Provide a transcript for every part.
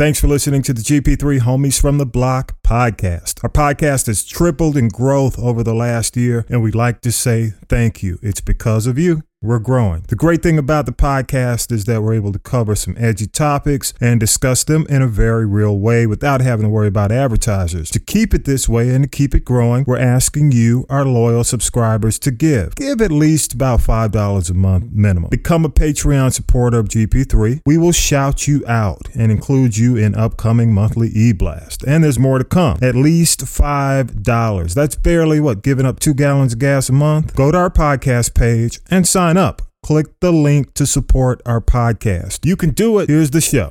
Thanks for listening to the GP3 Homies from the Block podcast. Our podcast has tripled in growth over the last year, and we'd like to say thank you. It's because of you we're growing. The great thing about the podcast is that we're able to cover some edgy topics and discuss them in a very real way without having to worry about advertisers. To keep it this way and to keep it growing, we're asking you, our loyal subscribers, to give. Give at least about $5 a month minimum. Become a Patreon supporter of GP3. We will shout you out and include you in upcoming monthly e-blast. And there's more to come. At least $5. That's barely what, giving up two gallons of gas a month? Go to our podcast page and sign sign up. Click the link to support our podcast. You can do it. Here's the show.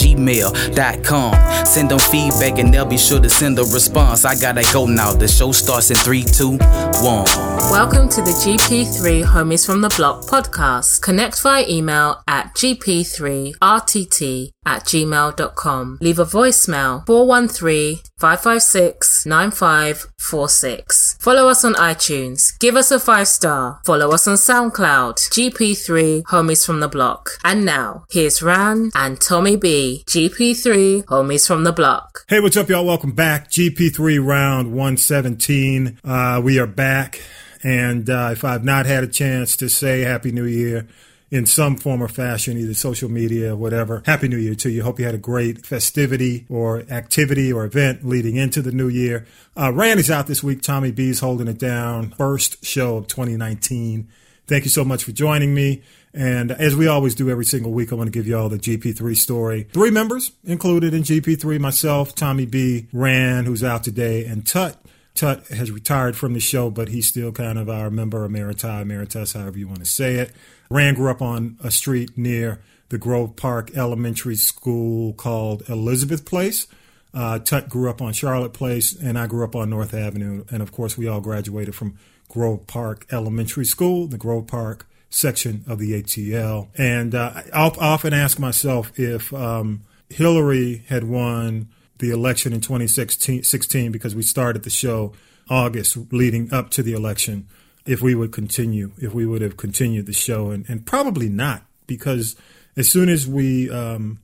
gmail.com. Send them feedback and they'll be sure to send a response. I gotta go now. The show starts in three, two, one. Welcome to the GP3 Homies from the Block podcast. Connect via email at gp3rtt at gmail.com. Leave a voicemail 413 556 9546. Follow us on iTunes. Give us a five star. Follow us on SoundCloud. GP3 Homies from the Block. And now, here's Ran and Tommy B. GP3 Homies from the Block. Hey, what's up, y'all? Welcome back. GP3 round 117. Uh, we are back. And uh, if I've not had a chance to say Happy New Year, in some form or fashion, either social media, or whatever. Happy New Year to you. Hope you had a great festivity or activity or event leading into the new year. Uh, Randy's out this week. Tommy B's holding it down. First show of 2019. Thank you so much for joining me. And as we always do every single week, I want to give you all the GP3 story. Three members included in GP3 myself, Tommy B, Rand, who's out today, and Tut. Tut has retired from the show, but he's still kind of our member emeriti, emeritus, however you want to say it. Rand grew up on a street near the Grove Park Elementary School called Elizabeth Place. Uh, Tut grew up on Charlotte Place, and I grew up on North Avenue. And of course, we all graduated from Grove Park Elementary School, the Grove Park section of the ATL. And uh, I'll often ask myself if um, Hillary had won the election in 2016 because we started the show August leading up to the election if we would continue, if we would have continued the show, and, and probably not, because as soon as we, um,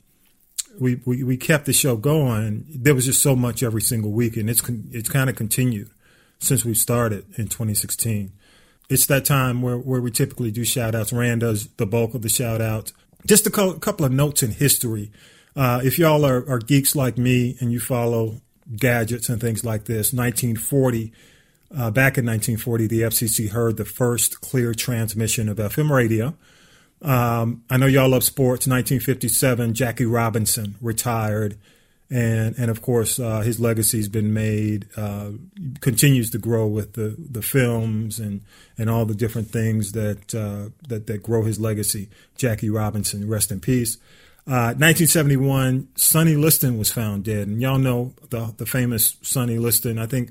we, we we kept the show going, there was just so much every single week, and it's it's kind of continued since we started in 2016. It's that time where, where we typically do shout outs. Rand does the bulk of the shout outs. Just a couple of notes in history. Uh, if y'all are, are geeks like me and you follow gadgets and things like this, 1940 uh, back in 1940, the FCC heard the first clear transmission of FM radio. Um, I know y'all love sports. 1957, Jackie Robinson retired, and and of course uh, his legacy's been made, uh, continues to grow with the, the films and and all the different things that uh, that that grow his legacy. Jackie Robinson, rest in peace. 1971, uh, Sonny Liston was found dead, and y'all know the the famous Sonny Liston. I think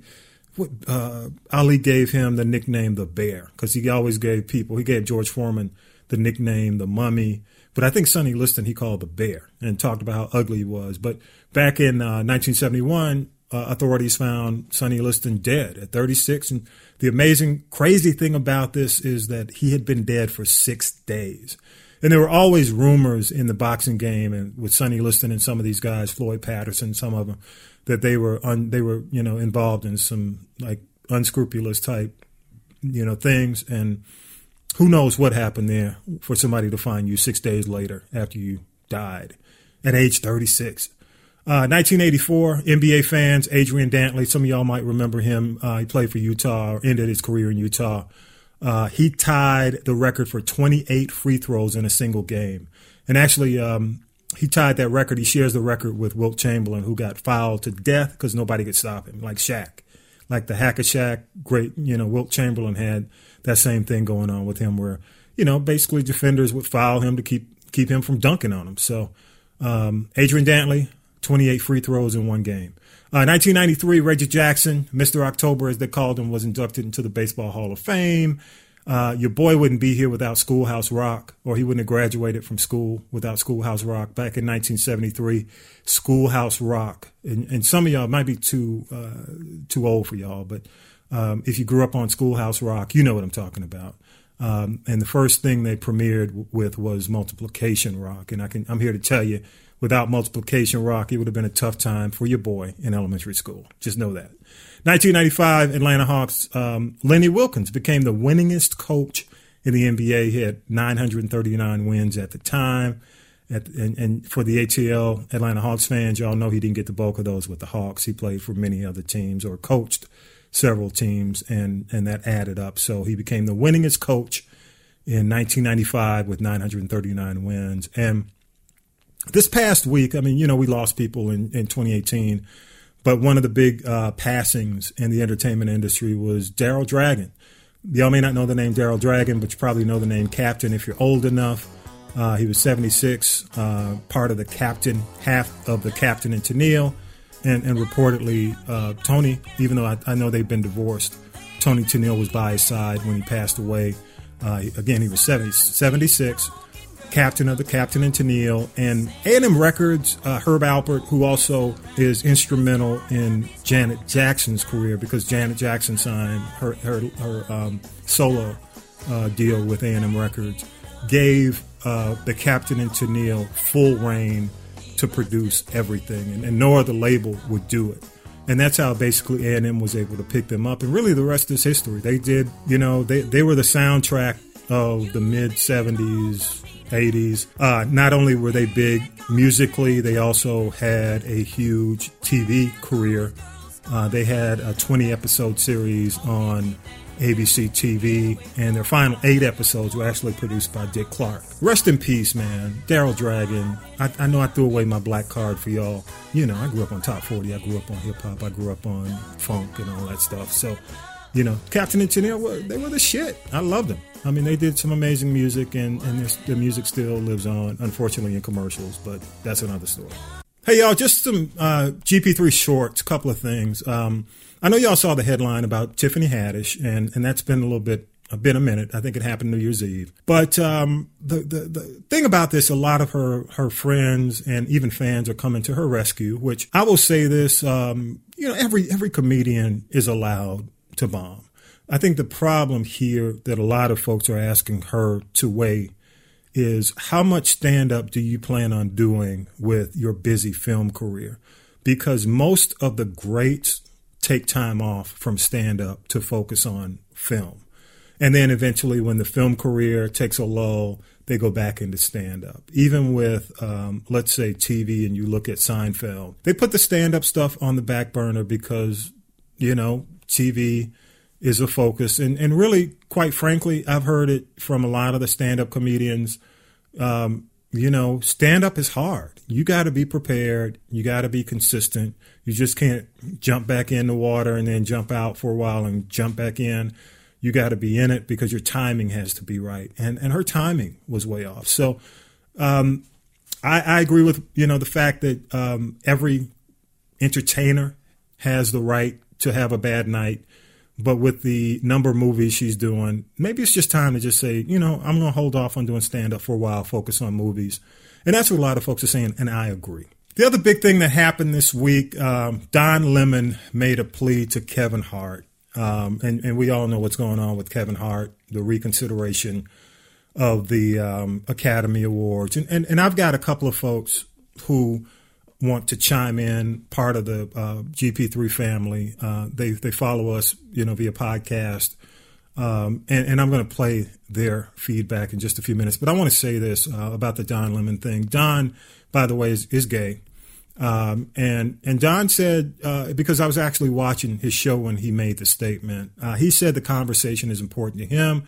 uh, Ali gave him the nickname the Bear because he always gave people. He gave George Foreman the nickname the Mummy, but I think Sonny Liston he called the Bear and talked about how ugly he was. But back in uh, 1971, uh, authorities found Sonny Liston dead at 36. And the amazing, crazy thing about this is that he had been dead for six days. And there were always rumors in the boxing game and with Sonny Liston and some of these guys, Floyd Patterson, some of them, that they were un, they were you know involved in some like unscrupulous type you know things and who knows what happened there for somebody to find you six days later after you died at age 36 uh, 1984 nba fans adrian dantley some of y'all might remember him uh, he played for utah ended his career in utah uh, he tied the record for 28 free throws in a single game and actually um, he tied that record. He shares the record with Wilt Chamberlain, who got fouled to death because nobody could stop him, like Shaq. like the Hack-a-Shaq great, you know, Wilt Chamberlain had that same thing going on with him where, you know, basically defenders would foul him to keep keep him from dunking on him. So um, Adrian Dantley, 28 free throws in one game. Uh, 1993, Reggie Jackson, Mr. October as they called him, was inducted into the Baseball Hall of Fame. Uh, your boy wouldn't be here without Schoolhouse Rock, or he wouldn't have graduated from school without Schoolhouse Rock. Back in 1973, Schoolhouse Rock, and, and some of y'all might be too uh, too old for y'all, but um, if you grew up on Schoolhouse Rock, you know what I'm talking about. Um, and the first thing they premiered with was Multiplication Rock, and I can I'm here to tell you, without Multiplication Rock, it would have been a tough time for your boy in elementary school. Just know that. 1995, Atlanta Hawks, um, Lenny Wilkens became the winningest coach in the NBA. He had 939 wins at the time. At, and, and, for the ATL Atlanta Hawks fans, y'all know he didn't get the bulk of those with the Hawks. He played for many other teams or coached several teams, and, and that added up. So he became the winningest coach in 1995 with 939 wins. And this past week, I mean, you know, we lost people in, in 2018 but one of the big uh, passings in the entertainment industry was Daryl Dragon. Y'all may not know the name Daryl Dragon, but you probably know the name Captain if you're old enough. Uh, he was 76, uh, part of the captain, half of the captain in Tennille. And, and reportedly, uh, Tony, even though I, I, know they've been divorced, Toni Tennille was by his side when he passed away. Uh, again, he was 70, 76 captain of the Captain and Tennille, and A&M Records, uh, Herb Alpert, who also is instrumental in Janet Jackson's career because Janet Jackson signed her her, her um, solo uh, deal with A&M Records, gave uh, the Captain and Tennille full reign to produce everything, and, and no other label would do it and that's how basically A&M was able to pick them up. And really, the rest is history. They did, you know, they they were the soundtrack of the mid '70s 80s. Uh, not only were they big musically, they also had a huge TV career. Uh, they had a 20 episode series on ABC TV, and their final eight episodes were actually produced by Dick Clark. Rest in peace, man. Daryl Dragon. I, I, know I threw away my black card for y'all. You know, I grew up on Top 40, I grew up on hip hop, I grew up on funk and all that stuff. So, you know, Captain and Tennille, they were the shit. I loved them. I mean, they did some amazing music, and, and the music still lives on, unfortunately, in commercials, but that's another story. Hey, y'all, just some uh, GP3 shorts, couple of things. Um, I know y'all saw the headline about Tiffany Haddish, and, and that's been a little bit bit a minute. I think it happened New Year's Eve. But um, the, the the thing about this, a lot of her her friends and even fans are coming to her rescue. Which I will say this, um, you know, every every comedian is allowed to bomb. I think the problem here that a lot of folks are asking her to weigh is how much stand up do you plan on doing with your busy film career? Because most of the greats take time off from stand up to focus on film. And then eventually, when the film career takes a lull, they go back into stand up. Even with, um, let's say, TV, and you look at Seinfeld, they put the stand up stuff on the back burner because, you know, TV is a focus. And, and really, quite frankly, I've heard it from a lot of the stand up comedians. Um, you know, stand up is hard. You got to be prepared. You got to be consistent. You just can't jump back in the water and then jump out for a while and jump back in. You got to be in it because your timing has to be right. And and her timing was way off. So um, I, I, agree with you know the fact that um, every entertainer has the right to have a bad night but with the number of movies she's doing, maybe it's just time to just say, you know, I'm going to hold off on doing stand up for a while, focus on movies. And that's what a lot of folks are saying, and I agree. The other big thing that happened this week, um, Don Lemon made a plea to Kevin Hart. Um, and, and, we all know what's going on with Kevin Hart, the reconsideration of the um, Academy Awards. And, and, and I've got a couple of folks who want to chime in, part of the uh, GP3 family, uh, they they follow us, you know, via podcast, um, and, and, I'm going to play their feedback in just a few minutes. But I want to say this uh, about the Don Lemon thing. Don, by the way, is, is gay, um, and and Don said uh, because I was actually watching his show when he made the statement. Uh, he said the conversation is important to him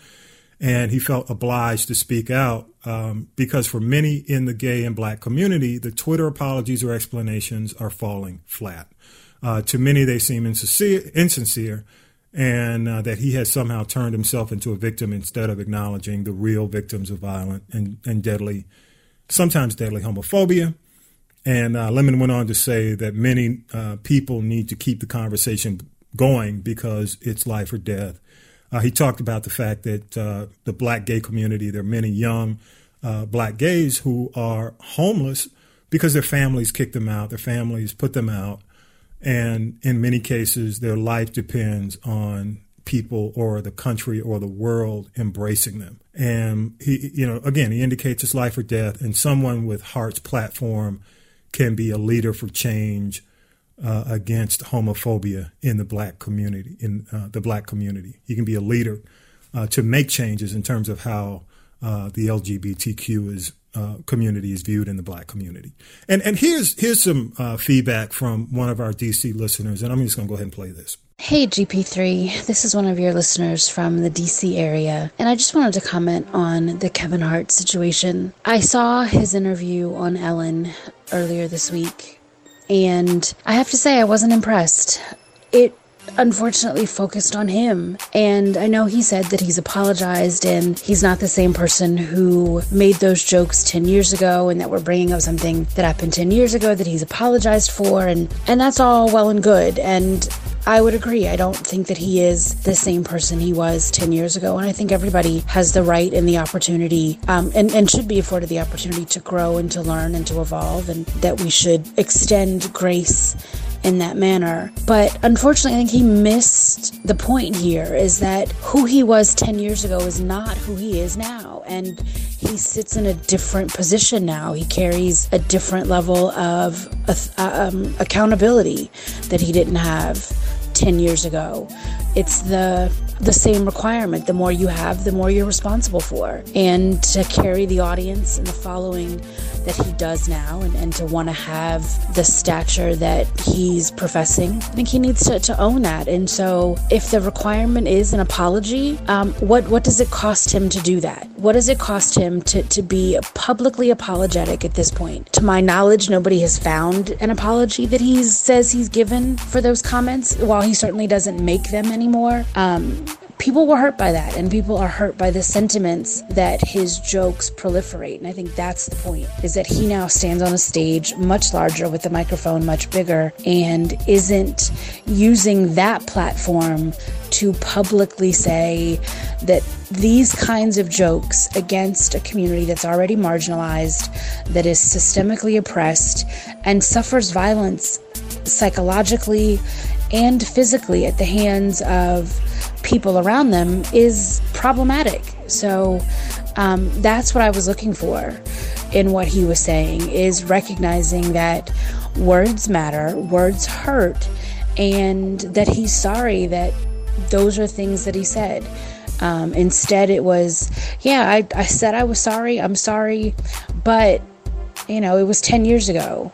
and he felt obliged to speak out um, because for many in the gay and black community, the Twitter apologies or explanations are falling flat. Uh, to many, they seem insincere, insincere and uh, that he has somehow turned himself into a victim instead of acknowledging the real victims of violent and, and deadly, sometimes deadly homophobia. And uh, Lemon went on to say that many uh, people need to keep the conversation going because it's life or death. Uh, he talked about the fact that uh, the black gay community, there are many young uh, black gays who are homeless because their families kicked them out, their families put them out, and in many cases, their life depends on people or the country or the world embracing them. And he, you know, again, he indicates it's life or death. And someone with Hart's platform can be a leader for change uh, against homophobia in the black community. In uh, the black community, he can be a leader uh, to make changes in terms of how uh, the LGBTQ is uh, community is viewed in the black community. And and here's here's some uh, feedback from one of our DC listeners, and I'm just going to go ahead and play this. Hey GP3, this is one of your listeners from the DC area, and I just wanted to comment on the Kevin Hart situation. I saw his interview on Ellen earlier this week, and I have to say I wasn't impressed. It unfortunately focused on him. And I know he said that he's apologized and he's not the same person who made those jokes 10 years ago and that we're bringing up something that happened 10 years ago that he's apologized for. And, and that's all well and good. And I would agree. I don't think that he is the same person he was 10 years ago. And I think everybody has the right and the opportunity um, and, and should be afforded the opportunity to grow and to learn and to evolve, and that we should extend grace in that manner. But unfortunately, I think he missed the point here is that who he was 10 years ago is not who he is now. And he sits in a different position now. He carries a different level of um, accountability that he didn't have 10 years ago. It's the the same requirement. The more you have, the more you're responsible for. And to carry the audience and the following that he does now and, and to want to have the stature that he's professing, I think he needs to, to own that. And so if the requirement is an apology, um, what, what does it cost him to do that? What does it cost him to, to be publicly apologetic at this point? To my knowledge, nobody has found an apology that he says he's given for those comments, while he certainly doesn't make them anymore. Um, people were hurt by that and people are hurt by the sentiments that his jokes proliferate and i think that's the point is that he now stands on a stage much larger with the microphone much bigger and isn't using that platform to publicly say that these kinds of jokes against a community that's already marginalized that is systemically oppressed and suffers violence psychologically and physically at the hands of people around them is problematic. So um, that's what I was looking for in what he was saying is recognizing that words matter, words hurt, and that he's sorry that those are things that he said. Um, instead, it was, yeah, I, I said I was sorry, I'm sorry, but you know, it was 10 years ago.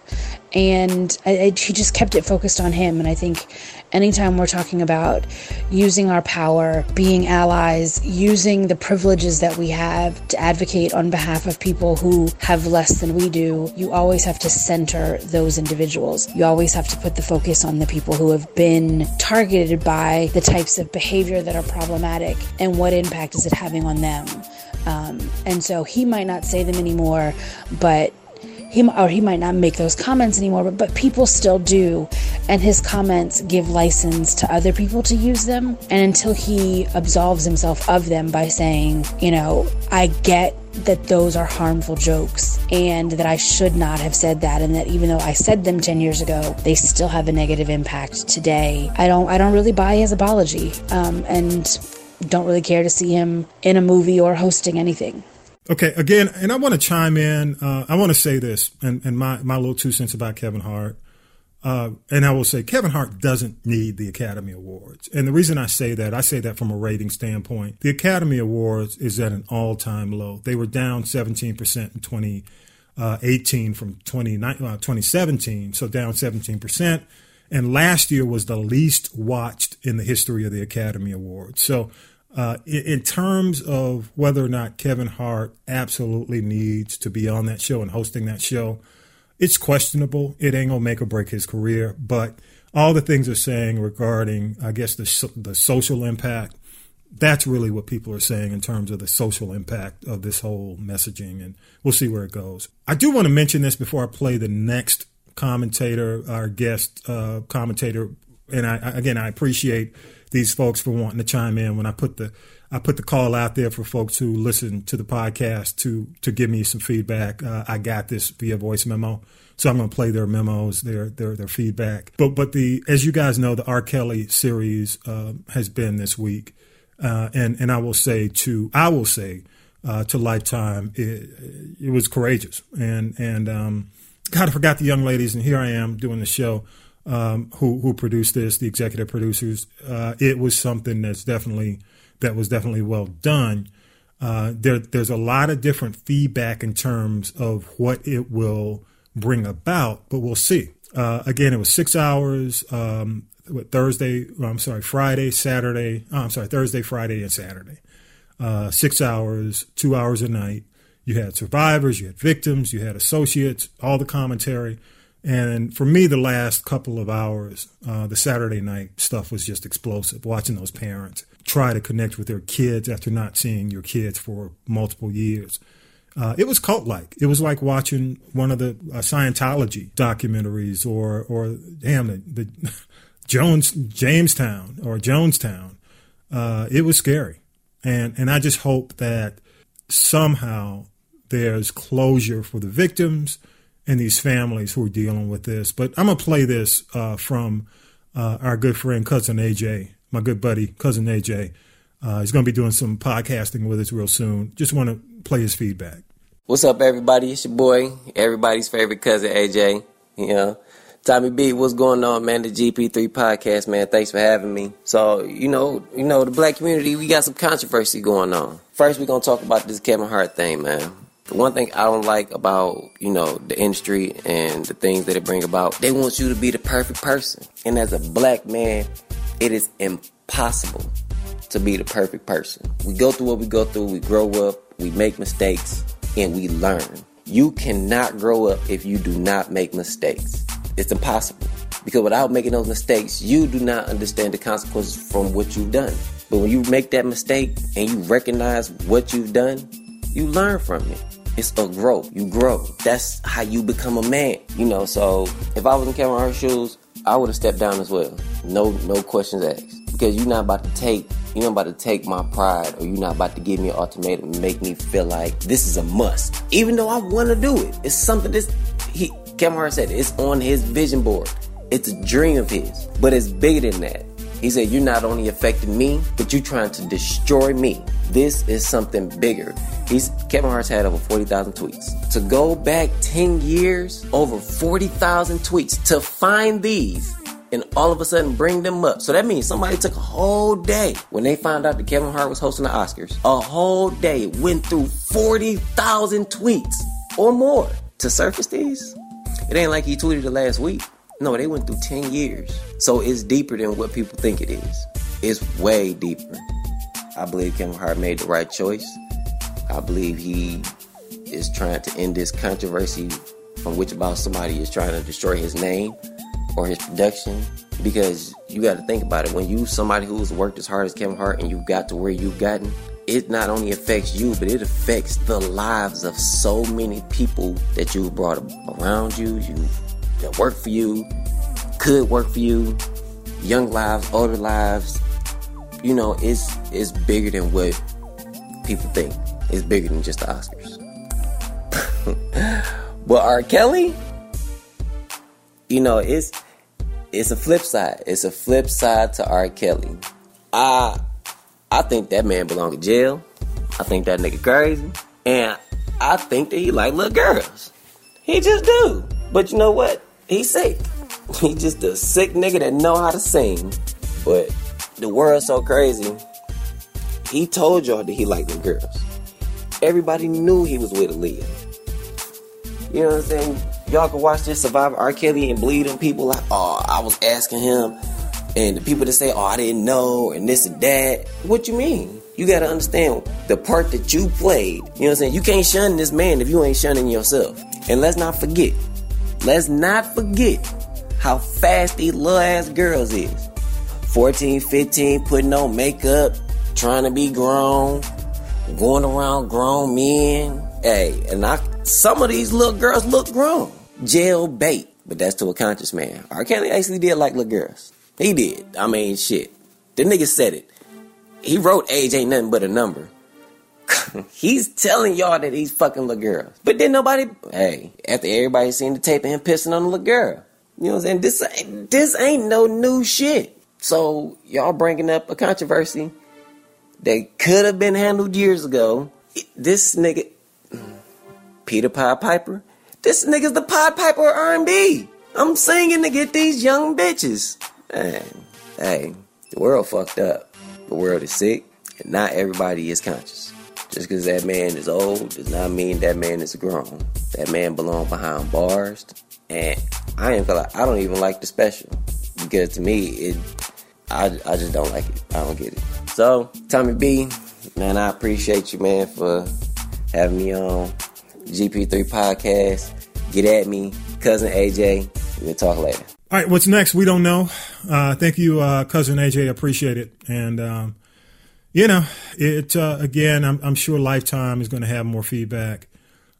And I, I, he just kept it focused on him. And I think anytime we're talking about using our power, being allies, using the privileges that we have to advocate on behalf of people who have less than we do, you always have to center those individuals. You always have to put the focus on the people who have been targeted by the types of behavior that are problematic and what impact is it having on them. Um, and so he might not say them anymore, but he or he might not make those comments anymore, but, but people still do. And his comments give license to other people to use them. And until he absolves himself of them by saying, you know, I get that those are harmful jokes and that I should not have said that and that even though I said them 10 years ago they still have a negative impact today I don't I don't really buy his apology um, and don't really care to see him in a movie or hosting anything Okay, again, and I want to chime in. Uh, I want to say this, and, and my, my little two cents about Kevin Hart. Uh, and I will say Kevin Hart doesn't need the Academy Awards. And the reason I say that, I say that from a rating standpoint. The Academy Awards is at an all time low. They were down 17% in 2018 uh, from 20, uh, 2017, so down 17%. And last year was the least watched in the history of the Academy Awards. So uh, in, terms of whether or not Kevin Hart absolutely needs to be on that show and hosting that show, it's questionable. It ain't gonna make or break his career, but all the things they're saying regarding, I guess, the the social impact. That's really what people are saying in terms of the social impact of this whole messaging, and we'll see where it goes. I do want to mention this before I play the next commentator, our guest uh, commentator, and I, again, I appreciate these folks for wanting to chime in when I put the I put the call out there for folks who listen to the podcast to to give me some feedback. Uh, I got this via voice memo, so I'm going to play their memos, their their their feedback. But but the as you guys know, the R. Kelly series uh, has been this week, uh, and and I will say to I will say uh, to Lifetime, it, it, was courageous, and and um, God, I forgot the young ladies, and here I am doing the show. Um, who who produced this? The executive producers. Uh, it was something that's definitely that was definitely well done. Uh, there, there's a lot of different feedback in terms of what it will bring about, but we'll see. Uh, again, it was six hours. Um, Thursday, I'm sorry, Friday, Saturday. Oh, I'm sorry, Thursday, Friday, and Saturday. Uh, six hours, two hours a night. You had survivors, you had victims, you had associates, all the commentary. And for me, the last couple of hours, uh, the Saturday night stuff was just explosive. Watching those parents try to connect with their kids after not seeing your kids for multiple years. Uh, it was cult like. It was like watching one of the uh, Scientology documentaries or or damn the, Jones Jamestown or Jonestown. Uh, it was scary, and and I just hope that somehow there's closure for the victims and these families who are dealing with this. But I'm gonna play this uh, from uh, our good friend cousin AJ my good buddy, cousin AJ. Uh, he's to be doing some podcasting with us real soon. Just want to play his feedback. What's up, everybody? It's your boy, everybody's favorite cousin AJ. You know, Tommy B, what's going on, man? The GP3 podcast, man. Thanks for having me. So, you know, you know, the black community, we got some controversy going on. First, we're gonna talk about this Kevin Hart thing, man. The one thing I don't like about, you know, the industry and the things that it bring about, they want you to be the perfect person. And as a black man, it is impossible to be the perfect person. We go through what we go through, we grow up, we make mistakes, and we learn. You cannot grow up if you do not make mistakes. It's impossible. Because without making those mistakes, you do not understand the consequences from what you've done. But when you make that mistake and you recognize what you've done, you learn from it. It's a growth. You grow. That's how you become a man. You know, so if I was in Kevin Hart's shoes, I would have stepped down as well. No, no questions asked. Because you're not about to take, you're not about to take my pride, or you're not about to give me an ultimatum and make me feel like this is a must. Even though I want to do it, it's something this. He, Kevin Hart said it's on his vision board. It's a dream of his, but it's bigger than that. He said, You're not only affecting me, but you're trying to destroy me. This is something bigger. He's Kevin Hart's had over 40,000 tweets. To go back 10 years, over 40,000 tweets, to find these and all of a sudden bring them up. So that means somebody took a whole day when they found out that Kevin Hart was hosting the Oscars. A whole day went through 40,000 tweets or more to surface these. It ain't like he tweeted it last week. No, they went through 10 years. So it's deeper than what people think it is. It's way deeper. I believe Kevin Hart made the right choice. I believe he is trying to end this controversy from which about somebody is trying to destroy his name or his production. Because you got to think about it. When you somebody who's worked as hard as Kevin Hart and you got to where you've gotten, it not only affects you, but it affects the lives of so many people that you've brought around you, you that work for you, could work for you, young lives, older lives. You know, it's it's bigger than what people think. It's bigger than just the Oscars. but R. Kelly, you know, it's it's a flip side. It's a flip side to R. Kelly. I I think that man belong in jail. I think that nigga crazy. And I think that he like little girls. He just do. But you know what? He's sick. He just a sick nigga that know how to sing. But the world's so crazy. He told y'all that he liked them girls. Everybody knew he was with Aaliyah. You know what I'm saying? Y'all can watch this Survivor R. Kelly and bleed on people like, oh, I was asking him. And the people that say, oh, I didn't know, and this and that. What you mean? You gotta understand the part that you played. You know what I'm saying? You can't shun this man if you ain't shunning yourself. And let's not forget, let's not forget how fast these little ass girls is. 14, 15, putting on makeup, trying to be grown, going around grown men. Hey, and I, some of these little girls look grown. Jail bait, but that's to a conscious man. R. Kelly actually did like little girls. He did. I mean, shit. The nigga said it. He wrote age ain't nothing but a number. he's telling y'all that he's fucking little girls. But then nobody, hey, after everybody seen the tape of him pissing on the little girl. You know what I'm saying? This ain't, this ain't no new shit. So y'all bringing up a controversy that could have been handled years ago. This nigga, Peter Pied Piper, this nigga's the Pied Piper of R&B. I'm singing to get these young bitches. Man, hey, the world fucked up. The world is sick, and not everybody is conscious. Just because that man is old does not mean that man is grown. That man belong behind bars, and I ain't gonna. I don't even like the special because to me, it. I, I just don't like it. I don't get it. So Tommy B, man, I appreciate you, man, for having me on GP3 podcast. Get at me, cousin AJ. We'll talk later. All right, what's next? We don't know. Uh, thank you, uh, cousin AJ. Appreciate it. And um, you know, it uh, again. I'm, I'm, sure Lifetime is going to have more feedback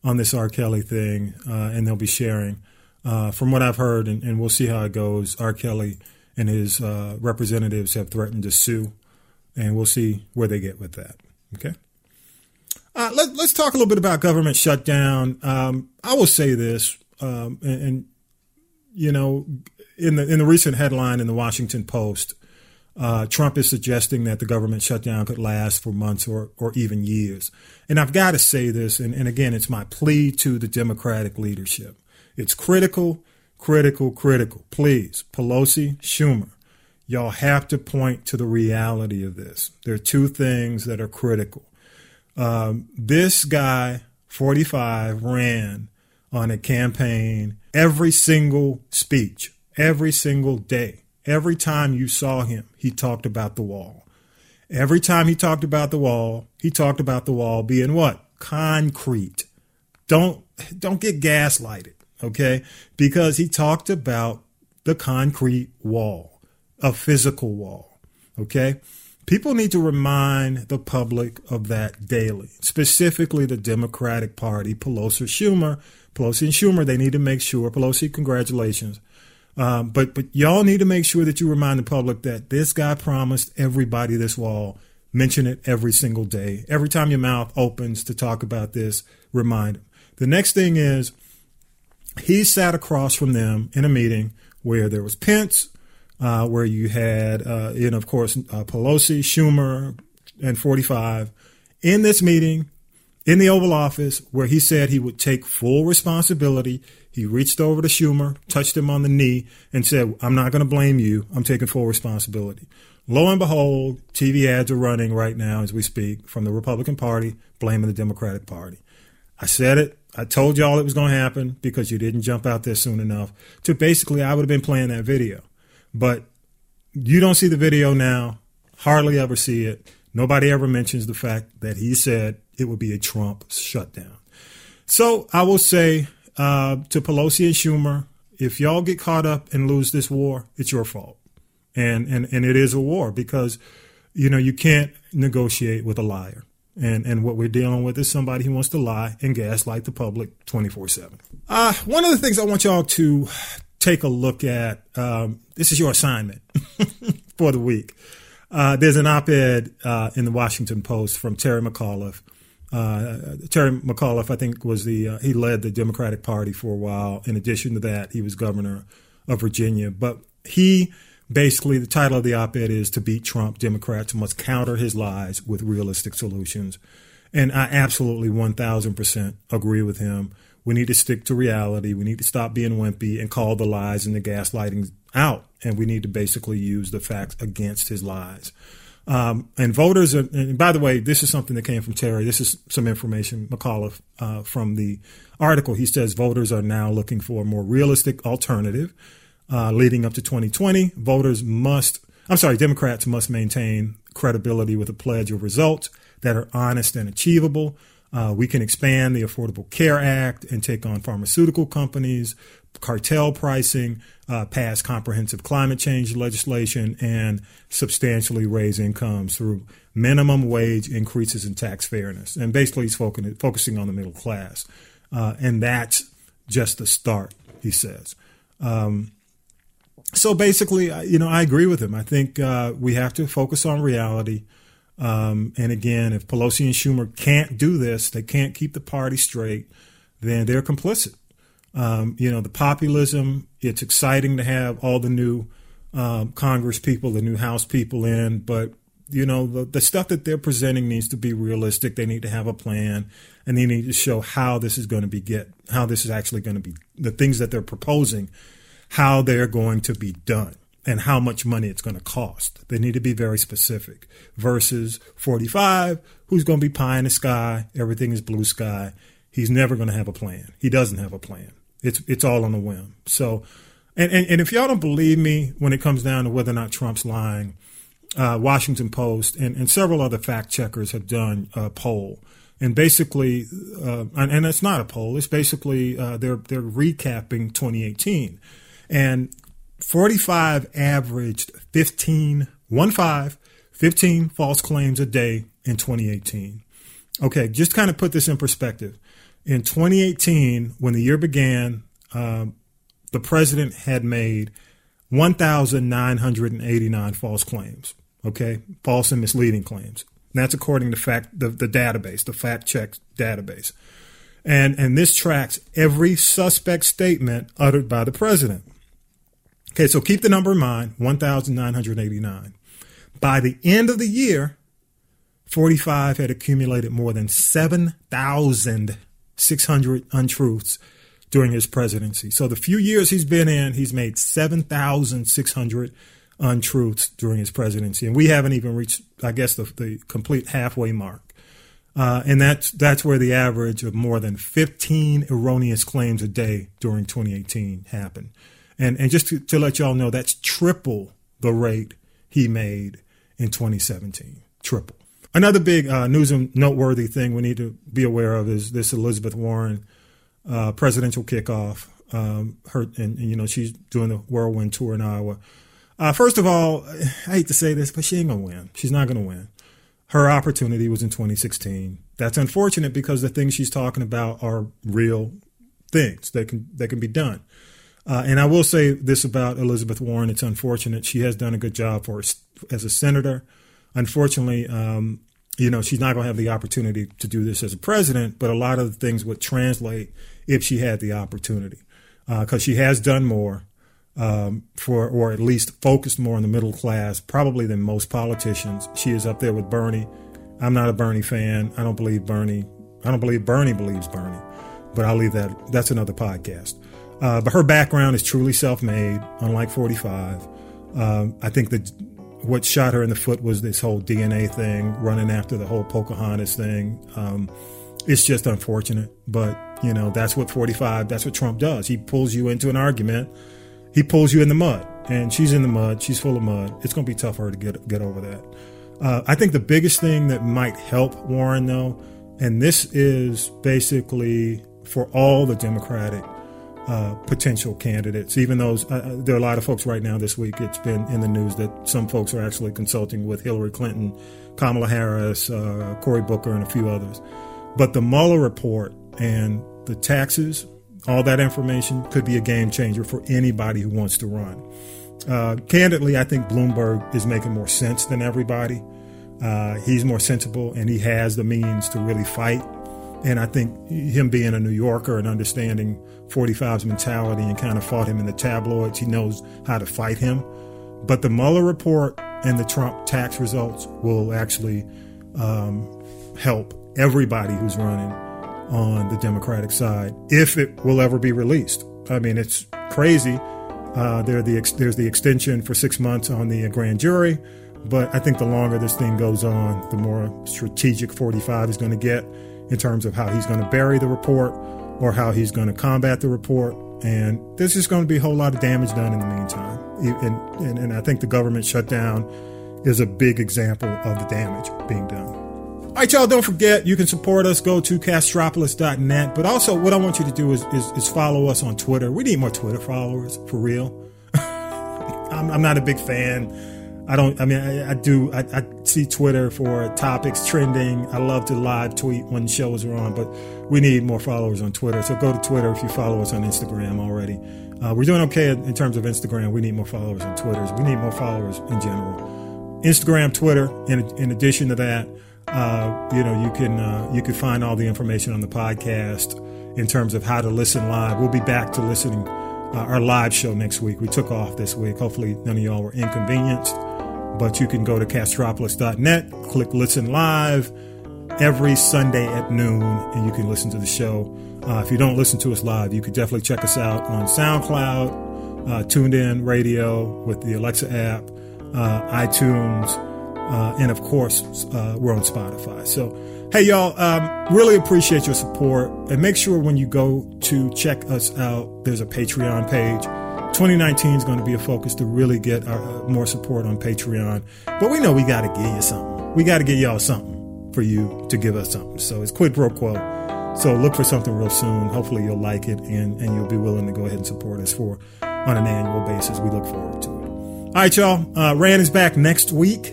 on this R. Kelly thing, uh, and they'll be sharing. Uh, from what I've heard, and, and, we'll see how it goes. R. Kelly and his uh, representatives have threatened to sue, and we'll see where they get with that. Okay. Uh, let, us talk a little bit about government shutdown. Um, I will say this, um, and, and, you know, in the in the recent headline in the Washington Post, uh, Trump is suggesting that the government shutdown could last for months or, or even years. And I've got to say this, and, and again, it's my plea to the Democratic leadership. It's critical, critical, critical. Please, Pelosi, Schumer, y'all have to point to the reality of this. There are two things that are critical. Um, this guy, 45, ran on a campaign every single speech, every single day Every time you saw him, he talked about the wall. Every time he talked about the wall, he talked about the wall being what? Concrete. Don't don't get gaslighted, okay? Because he talked about the concrete wall, a physical wall, okay? People need to remind the public of that daily, specifically the Democratic Party, Pelosi, Schumer, Pelosi and Schumer. They need to make sure, Pelosi, congratulations um, but but y'all need to make sure that you remind the public that this guy promised everybody this wall. Mention it every single day. Every time your mouth opens to talk about this, remind him. The next thing is he sat across from them in a meeting where there was Pence, uh, where you had, uh, and of course, uh, Pelosi, Schumer, and 45. In this meeting, in the Oval Office, where he said he would take full responsibility he reached over to Schumer, touched him on the knee, and said, I'm not going to blame you. I'm taking full responsibility. Lo and behold, TV ads are running right now as we speak from the Republican Party blaming the Democratic Party. I said it. I told y'all it was going to happen because you didn't jump out there soon enough. To basically, I would have been playing that video. But you don't see the video now, hardly ever see it. Nobody ever mentions the fact that he said it would be a Trump shutdown. So I will say uh, to Pelosi and Schumer, if y'all get caught up and lose this war, it's your fault. And, and, and it is a war because, you know, you can't negotiate with a liar. And, and what we're dealing with is somebody who wants to lie and gaslight the public 24 7. Uh, one of the things I want y'all to take a look at um, this is your assignment for the week. Uh, there's an op ed uh, in the Washington Post from Terry McAuliffe uh, Terry McAuliffe, I think, was the uh, he led the Democratic Party for a while. In addition to that, he was governor of Virginia. But he basically the title of the op-ed is "To Beat Trump, Democrats Must Counter His Lies with Realistic Solutions." And I absolutely one thousand percent agree with him. We need to stick to reality. We need to stop being wimpy and call the lies and the gaslighting out. And we need to basically use the facts against his lies. Um, and voters, are, and by the way, this is something that came from Terry. This is some information, McAuliffe, uh, from the article. He says voters are now looking for a more realistic alternative uh, leading up to 2020. Voters must, I'm sorry, Democrats must maintain credibility with a pledge of results that are honest and achievable. Uh, we can expand the Affordable Care Act and take on pharmaceutical companies, cartel pricing, uh, pass comprehensive climate change legislation, and substantially raise incomes through minimum wage increases and tax fairness. And basically, he's focusing on the middle class. Uh, and that's just the start, he says. Um, so basically, you know, I agree with him. I think uh, we have to focus on reality. Um, and again, if Pelosi and Schumer can't do this, they can't keep the party straight, then they're complicit. Um, you know, the populism, it's exciting to have all the new um, Congress people, the new House people in, but, you know, the, the stuff that they're presenting needs to be realistic. They need to have a plan and they need to show how this is going to be get, how this is actually going to be, the things that they're proposing, how they're going to be done and how much money it's going to cost. They need to be very specific versus 45, who's going to be pie in the sky, everything is blue sky. He's never going to have a plan. He doesn't have a plan. It's it's all on a whim. So, and, and, and if y'all don't believe me when it comes down to whether or not Trump's lying, uh, Washington Post and, and several other fact checkers have done a poll. And basically, uh, and, and, it's not a poll. It's basically uh, they're they're recapping 2018, and 45 averaged 15, one five, 15 false claims a day in 2018. Okay, just kind of put this in perspective in 2018, when the year began, um, the president had made 1,989 false claims. Okay, false and misleading claims. And that's according to fact the, the database, the fact check database, and and this tracks every suspect statement uttered by the president. Okay, so keep the number in mind: 1,989. By the end of the year, 45 had accumulated more than 7,000 600 untruths during his presidency. So the few years he's been in, he's made 7,600 untruths during his presidency, and we haven't even reached, I guess, the, the complete halfway mark. Uh, and that's that's where the average of more than 15 erroneous claims a day during 2018 happened. And and just to, to let y'all know, that's triple the rate he made in 2017. Triple. Another big uh, news and noteworthy thing we need to be aware of is this Elizabeth Warren uh, presidential kickoff. Um, her and, and, you know she's doing the whirlwind tour in Iowa. Uh, first of all, I hate to say this, but she ain't gonna win. She's not gonna win. Her opportunity was in 2016. That's unfortunate because the things she's talking about are real things that can that can be done. Uh, and I will say this about Elizabeth Warren: it's unfortunate she has done a good job for as a senator unfortunately, um, you know, she's not going to have the opportunity to do this as a president, but a lot of things would translate if she had the opportunity because uh, she has done more um, for, or at least focused more on the middle class, probably than most politicians. She is up there with Bernie. I'm not a Bernie fan. I don't believe Bernie. I don't believe Bernie believes Bernie, but I'll leave that. That's another podcast. Uh, but her background is truly self-made, unlike 45. Um, I think that what shot her in the foot was this whole DNA thing, running after the whole Pocahontas thing. Um, it's just unfortunate, but you know that's what 45. That's what Trump does. He pulls you into an argument. He pulls you in the mud, and she's in the mud. She's full of mud. It's going to be tough for her to get get over that. Uh, I think the biggest thing that might help Warren, though, and this is basically for all the Democratic uh, potential candidates. Even those, uh, uh, there are a lot of folks right now this week. It's been in the news that some folks are actually consulting with Hillary Clinton, Kamala Harris, uh, Cory Booker, and a few others. But the Mueller report and the taxes, all that information could be a game changer for anybody who wants to run. Uh, candidly, I think Bloomberg is making more sense than everybody. Uh, he's more sensible and he has the means to really fight. And I think him being a New Yorker and understanding 45's mentality and kind of fought him in the tabloids. He knows how to fight him. But the Mueller report and the Trump tax results will actually um, help everybody who's running on the Democratic side if it will ever be released. I mean, it's crazy. Uh, there the ex- there's the extension for six months on the grand jury, but I think the longer this thing goes on, the more strategic 45 is going to get in terms of how he's going to bury the report or how he's going to combat the report. And there's just going to be a whole lot of damage done in the meantime. And, and, and I think the government shutdown is a big example of the damage being done. All right, y'all, don't forget you can support us. Go to castropolis.net. But also, what I want you to do is, is, is follow us on Twitter. We need more Twitter followers, for real. I'm, I'm, not a big fan. I don't, I mean, I, I do, I, I, see Twitter for topics trending. I love to live tweet when shows are on, but we need more followers on Twitter. So go to Twitter if you follow us on Instagram already. Uh, we're doing okay in terms of Instagram. We need more followers on Twitter. We need more followers in general. Instagram, Twitter. In, in addition to that, uh, you know, you can uh, you can find all the information on the podcast in terms of how to listen live. We'll be back to listening uh, our live show next week. We took off this week. Hopefully, none of y'all were inconvenienced. But you can go to castropolis.net, click listen live every Sunday at noon, and you can listen to the show. Uh, if you don't listen to us live, you could definitely check us out on SoundCloud, uh, TuneIn Radio with the Alexa app, uh, iTunes, uh, and of course, uh, we're on Spotify. So, hey, y'all, um, really appreciate your support. And make sure when you go to check us out, there's a Patreon page. 2019 is going to be a focus to really get our, uh, more support on Patreon. But we know we got to give you something. We got to get y'all something for you to give us something. So it's quid pro quo. So look for something real soon. Hopefully you'll like it and, and you'll be willing to go ahead and support us for on an annual basis. We look forward to it. All right, y'all. Uh, Rand is back next week.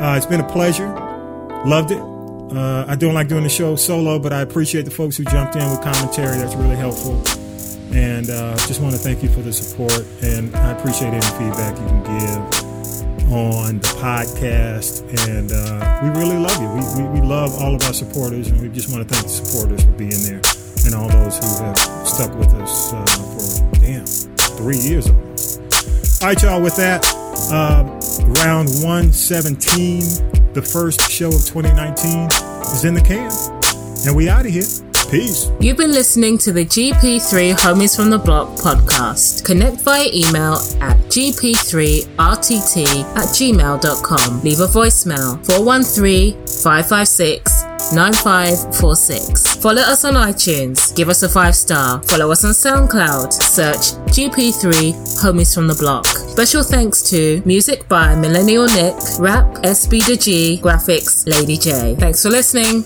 Uh, it's been a pleasure. Loved it. Uh, I don't like doing the show solo, but I appreciate the folks who jumped in with commentary. That's really helpful. And uh, just want to thank you for the support. And I appreciate any feedback you can give on the podcast. And uh, we really love you. We, we, we, love all of our supporters. And we just want to thank the supporters for being there and all those who have stuck with us uh, for, damn, three years almost. All right, y'all, with that, uh, round 117, the first show of 2019, is in the can. And we out of here. Peace. You've been listening to the GP3 Homies from the Block podcast. Connect via email at gp3rtt at gmail.com. Leave a voicemail 413 556 9546. Follow us on iTunes. Give us a five star. Follow us on SoundCloud. Search GP3 Homies from the Block. Special thanks to music by Millennial Nick, rap SB to G, graphics Lady J. Thanks for listening.